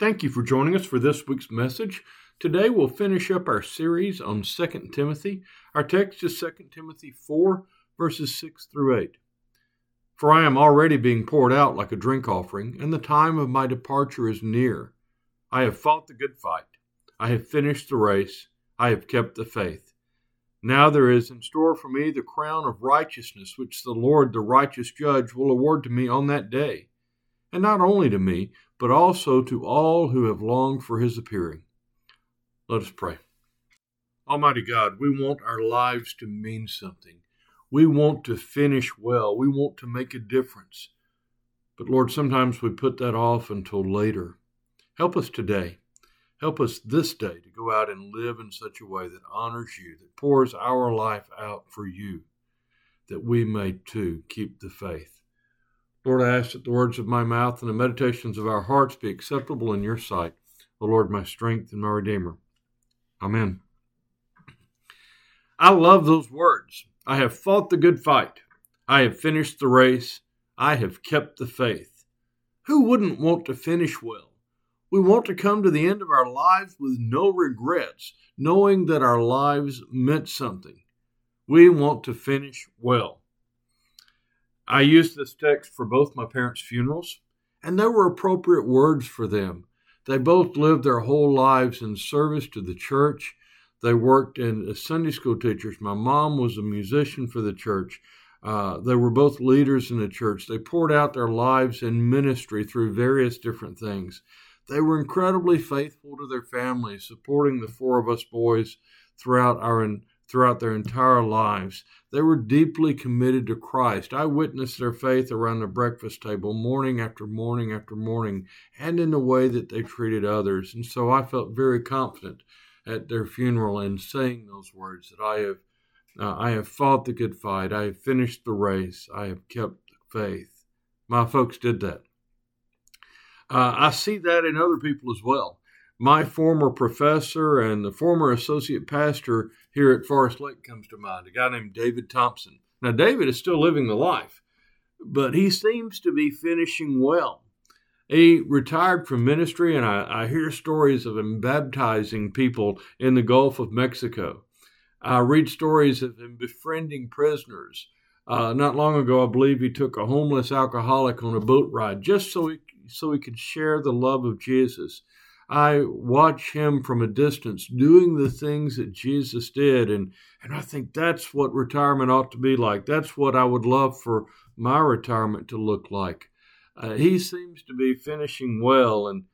Thank you for joining us for this week's message. Today we'll finish up our series on 2 Timothy. Our text is 2 Timothy 4, verses 6 through 8. For I am already being poured out like a drink offering, and the time of my departure is near. I have fought the good fight. I have finished the race. I have kept the faith. Now there is in store for me the crown of righteousness, which the Lord, the righteous judge, will award to me on that day. And not only to me, but also to all who have longed for his appearing. Let us pray. Almighty God, we want our lives to mean something. We want to finish well. We want to make a difference. But Lord, sometimes we put that off until later. Help us today. Help us this day to go out and live in such a way that honors you, that pours our life out for you, that we may too keep the faith. Lord, I ask that the words of my mouth and the meditations of our hearts be acceptable in your sight, O Lord, my strength and my Redeemer. Amen. I love those words. I have fought the good fight. I have finished the race. I have kept the faith. Who wouldn't want to finish well? We want to come to the end of our lives with no regrets, knowing that our lives meant something. We want to finish well. I used this text for both my parents' funerals, and there were appropriate words for them. They both lived their whole lives in service to the church. They worked as Sunday school teachers. My mom was a musician for the church. Uh, they were both leaders in the church. They poured out their lives in ministry through various different things. They were incredibly faithful to their families, supporting the four of us boys throughout our throughout their entire lives. They were deeply committed to Christ. I witnessed their faith around the breakfast table morning after morning after morning and in the way that they treated others. And so I felt very confident at their funeral in saying those words that I have uh, I have fought the good fight. I have finished the race. I have kept faith. My folks did that. Uh, I see that in other people as well my former professor and the former associate pastor here at Forest Lake comes to mind, a guy named David Thompson. Now, David is still living the life, but he seems to be finishing well. He retired from ministry, and I, I hear stories of him baptizing people in the Gulf of Mexico. I read stories of him befriending prisoners. Uh, not long ago, I believe he took a homeless alcoholic on a boat ride just so he, so he could share the love of Jesus. I watch him from a distance doing the things that Jesus did. And, and I think that's what retirement ought to be like. That's what I would love for my retirement to look like. Uh, he seems to be finishing well, and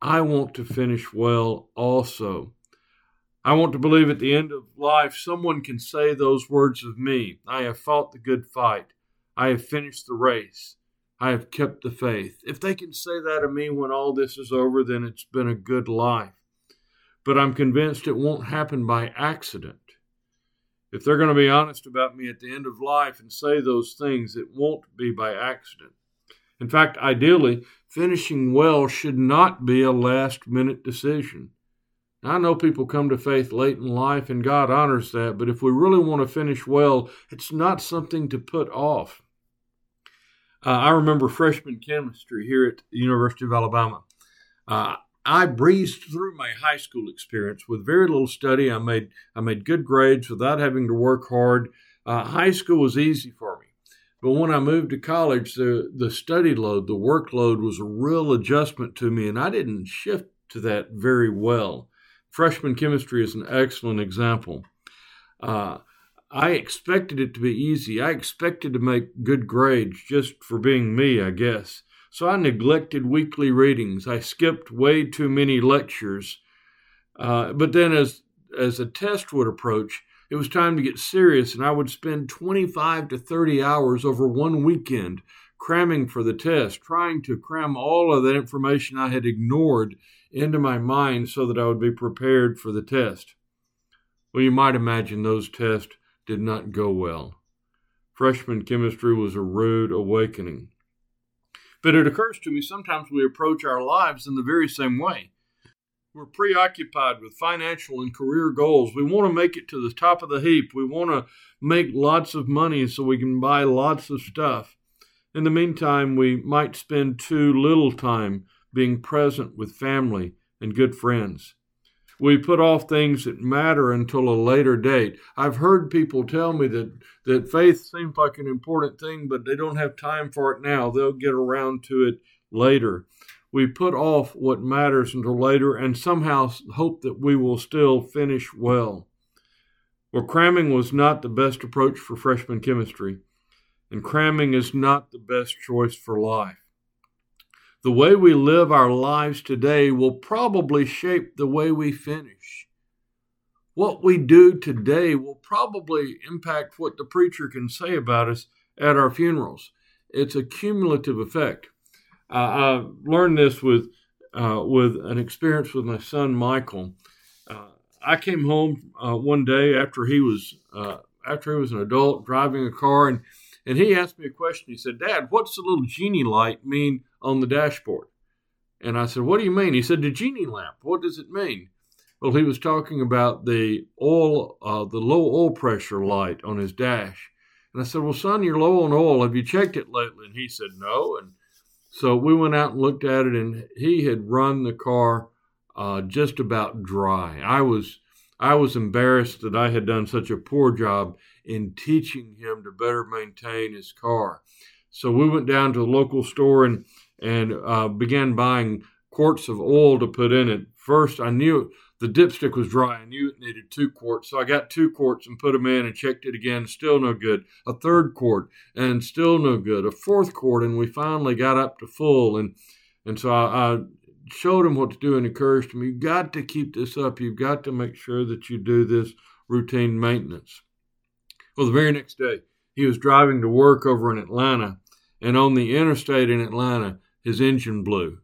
I want to finish well also. I want to believe at the end of life someone can say those words of me I have fought the good fight, I have finished the race. I have kept the faith. If they can say that of me when all this is over, then it's been a good life. But I'm convinced it won't happen by accident. If they're going to be honest about me at the end of life and say those things, it won't be by accident. In fact, ideally, finishing well should not be a last minute decision. I know people come to faith late in life, and God honors that, but if we really want to finish well, it's not something to put off. Uh, I remember freshman chemistry here at the University of Alabama. Uh, I breezed through my high school experience with very little study. I made I made good grades without having to work hard. Uh, high school was easy for me, but when I moved to college, the the study load, the workload was a real adjustment to me, and I didn't shift to that very well. Freshman chemistry is an excellent example. Uh, I expected it to be easy. I expected to make good grades just for being me, I guess. So I neglected weekly readings. I skipped way too many lectures. Uh, but then, as as a test would approach, it was time to get serious, and I would spend 25 to 30 hours over one weekend cramming for the test, trying to cram all of that information I had ignored into my mind so that I would be prepared for the test. Well, you might imagine those tests did not go well. Freshman chemistry was a rude awakening. But it occurs to me sometimes we approach our lives in the very same way. We're preoccupied with financial and career goals. We want to make it to the top of the heap. We want to make lots of money so we can buy lots of stuff. In the meantime, we might spend too little time being present with family and good friends. We put off things that matter until a later date. I've heard people tell me that, that faith seems like an important thing, but they don't have time for it now. They'll get around to it later. We put off what matters until later and somehow hope that we will still finish well. Well, cramming was not the best approach for freshman chemistry, and cramming is not the best choice for life. The way we live our lives today will probably shape the way we finish. What we do today will probably impact what the preacher can say about us at our funerals. It's a cumulative effect. Uh, I learned this with uh, with an experience with my son Michael. Uh, I came home uh, one day after he was uh, after he was an adult driving a car, and and he asked me a question. He said, "Dad, what's the little genie light mean on the dashboard?" And I said, "What do you mean?" He said, "The genie lamp. What does it mean?" Well, he was talking about the oil, uh, the low oil pressure light on his dash. And I said, "Well, son, you're low on oil. Have you checked it lately?" And he said, "No." And so we went out and looked at it, and he had run the car uh, just about dry. I was I was embarrassed that I had done such a poor job in teaching him to better maintain his car. So we went down to the local store and and uh, began buying quarts of oil to put in it. First, I knew the dipstick was dry. I knew it needed two quarts. So I got two quarts and put them in and checked it again. Still no good. A third quart and still no good. A fourth quart and we finally got up to full. And and so I, I showed him what to do and encouraged him. You've got to keep this up. You've got to make sure that you do this routine maintenance. Well, the very next day, he was driving to work over in Atlanta, and on the interstate in Atlanta, his engine blew.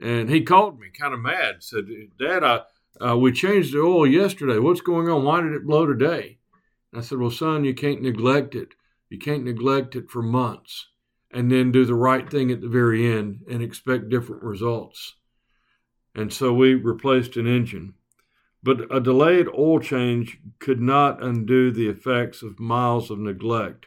And he called me kind of mad, said, Dad, I, uh, we changed the oil yesterday. What's going on? Why did it blow today? And I said, Well, son, you can't neglect it. You can't neglect it for months and then do the right thing at the very end and expect different results. And so we replaced an engine. But a delayed oil change could not undo the effects of miles of neglect.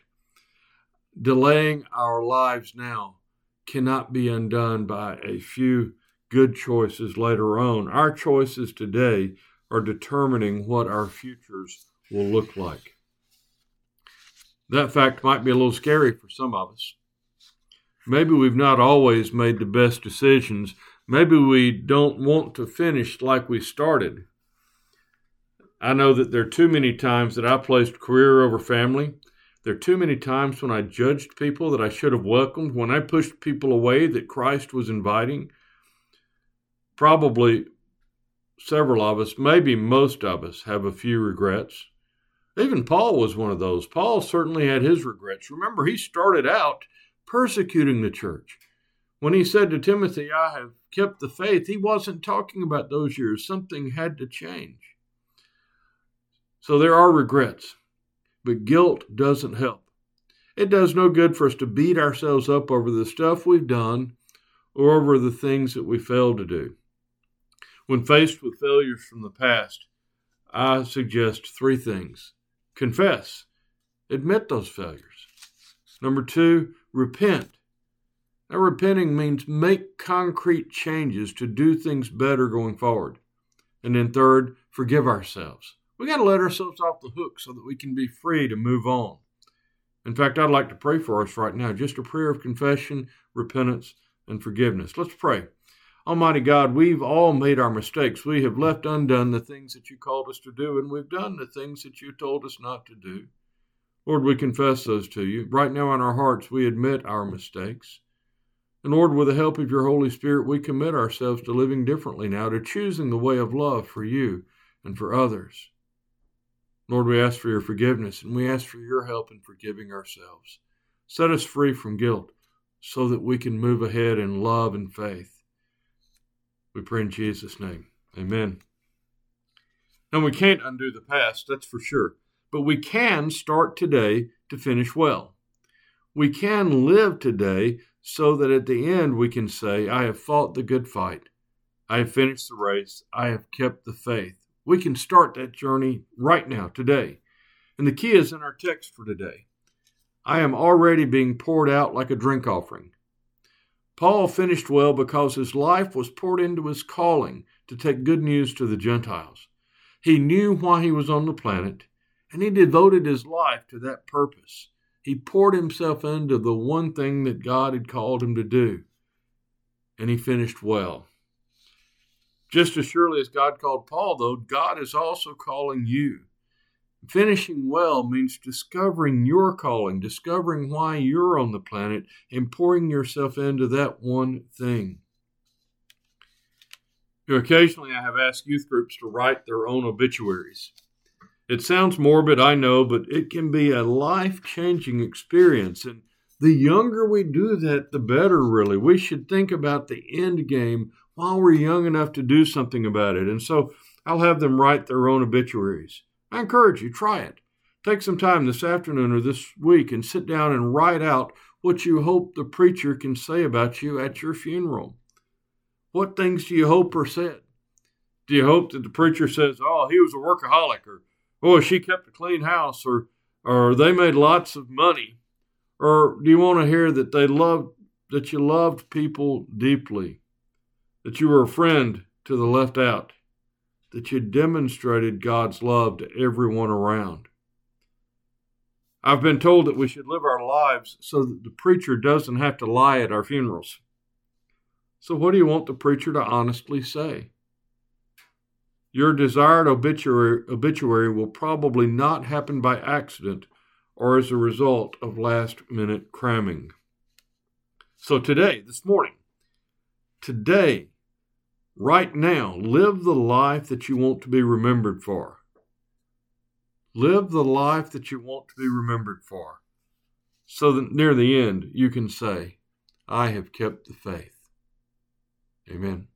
Delaying our lives now cannot be undone by a few good choices later on. Our choices today are determining what our futures will look like. That fact might be a little scary for some of us. Maybe we've not always made the best decisions. Maybe we don't want to finish like we started. I know that there are too many times that I placed career over family. There are too many times when I judged people that I should have welcomed, when I pushed people away that Christ was inviting probably several of us, maybe most of us, have a few regrets. Even Paul was one of those. Paul certainly had his regrets. Remember, he started out persecuting the church. When he said to Timothy, I have kept the faith, he wasn't talking about those years. Something had to change. So there are regrets, but guilt doesn't help. It does no good for us to beat ourselves up over the stuff we've done or over the things that we failed to do. When faced with failures from the past, I suggest three things confess, admit those failures. Number two, repent. Now, repenting means make concrete changes to do things better going forward. And then, third, forgive ourselves. We got to let ourselves off the hook so that we can be free to move on. In fact, I'd like to pray for us right now, just a prayer of confession, repentance, and forgiveness. Let's pray. Almighty God, we've all made our mistakes. We have left undone the things that you called us to do, and we've done the things that you told us not to do. Lord, we confess those to you. Right now in our hearts, we admit our mistakes. And Lord, with the help of your Holy Spirit, we commit ourselves to living differently now, to choosing the way of love for you and for others. Lord, we ask for your forgiveness and we ask for your help in forgiving ourselves. Set us free from guilt so that we can move ahead in love and faith. We pray in Jesus' name. Amen. Now, we can't undo the past, that's for sure, but we can start today to finish well. We can live today so that at the end we can say, I have fought the good fight. I have finished the race. I have kept the faith. We can start that journey right now, today. And the key is in our text for today. I am already being poured out like a drink offering. Paul finished well because his life was poured into his calling to take good news to the Gentiles. He knew why he was on the planet, and he devoted his life to that purpose. He poured himself into the one thing that God had called him to do, and he finished well. Just as surely as God called Paul, though, God is also calling you. Finishing well means discovering your calling, discovering why you're on the planet, and pouring yourself into that one thing. Occasionally, I have asked youth groups to write their own obituaries. It sounds morbid, I know, but it can be a life changing experience. And the younger we do that, the better, really. We should think about the end game while we're young enough to do something about it. And so I'll have them write their own obituaries. I encourage you, try it. Take some time this afternoon or this week and sit down and write out what you hope the preacher can say about you at your funeral. What things do you hope are said? Do you hope that the preacher says, "Oh, he was a workaholic," or "Oh, she kept a clean house," or "Or they made lots of money," or do you want to hear that they loved that you loved people deeply, that you were a friend to the left out, that you demonstrated God's love to everyone around. I've been told that we should live our lives so that the preacher doesn't have to lie at our funerals. So, what do you want the preacher to honestly say? Your desired obituary, obituary will probably not happen by accident or as a result of last minute cramming. So, today, this morning, today, right now, live the life that you want to be remembered for. Live the life that you want to be remembered for, so that near the end you can say, I have kept the faith. Amen.